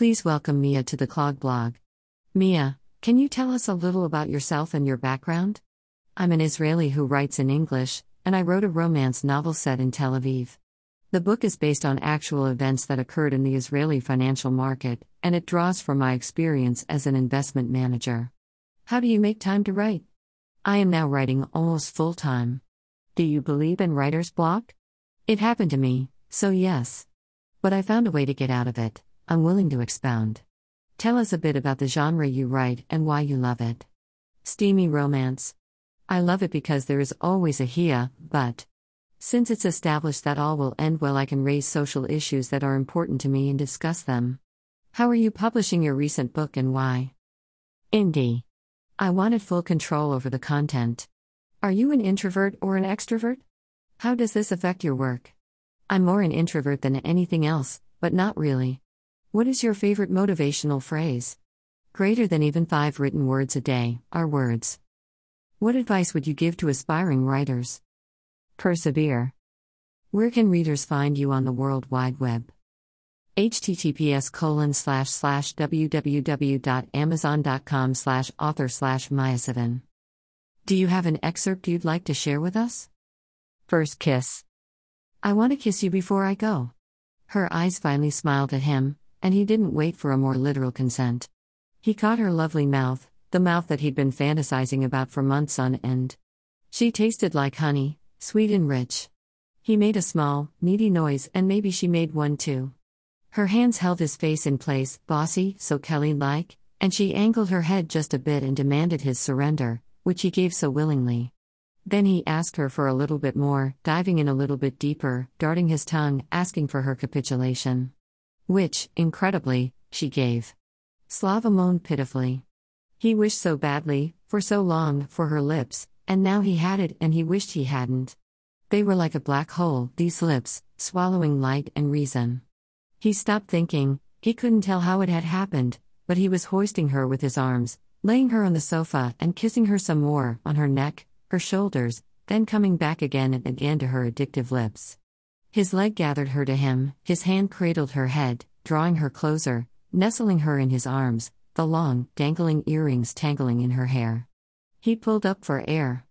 Please welcome Mia to the Clog blog. Mia, can you tell us a little about yourself and your background? I'm an Israeli who writes in English, and I wrote a romance novel set in Tel Aviv. The book is based on actual events that occurred in the Israeli financial market, and it draws from my experience as an investment manager. How do you make time to write? I am now writing almost full time. Do you believe in writer's block? It happened to me, so yes. But I found a way to get out of it. I'm willing to expound. Tell us a bit about the genre you write and why you love it. Steamy romance. I love it because there is always a hia, but. Since it's established that all will end well, I can raise social issues that are important to me and discuss them. How are you publishing your recent book and why? Indie. I wanted full control over the content. Are you an introvert or an extrovert? How does this affect your work? I'm more an introvert than anything else, but not really. What is your favorite motivational phrase? Greater than even five written words a day are words. What advice would you give to aspiring writers? Persevere. Where can readers find you on the World Wide Web? https colon slash slash www.amazon.com slash author slash miasivan Do you have an excerpt you'd like to share with us? First kiss. I want to kiss you before I go. Her eyes finally smiled at him, and he didn't wait for a more literal consent. He caught her lovely mouth, the mouth that he'd been fantasizing about for months on end. She tasted like honey, sweet and rich. He made a small, needy noise, and maybe she made one too. Her hands held his face in place, bossy, so Kelly like, and she angled her head just a bit and demanded his surrender, which he gave so willingly. Then he asked her for a little bit more, diving in a little bit deeper, darting his tongue, asking for her capitulation. Which, incredibly, she gave. Slava moaned pitifully. He wished so badly, for so long, for her lips, and now he had it and he wished he hadn't. They were like a black hole, these lips, swallowing light and reason. He stopped thinking, he couldn't tell how it had happened, but he was hoisting her with his arms, laying her on the sofa and kissing her some more, on her neck, her shoulders, then coming back again and again to her addictive lips. His leg gathered her to him, his hand cradled her head, drawing her closer, nestling her in his arms, the long, dangling earrings tangling in her hair. He pulled up for air.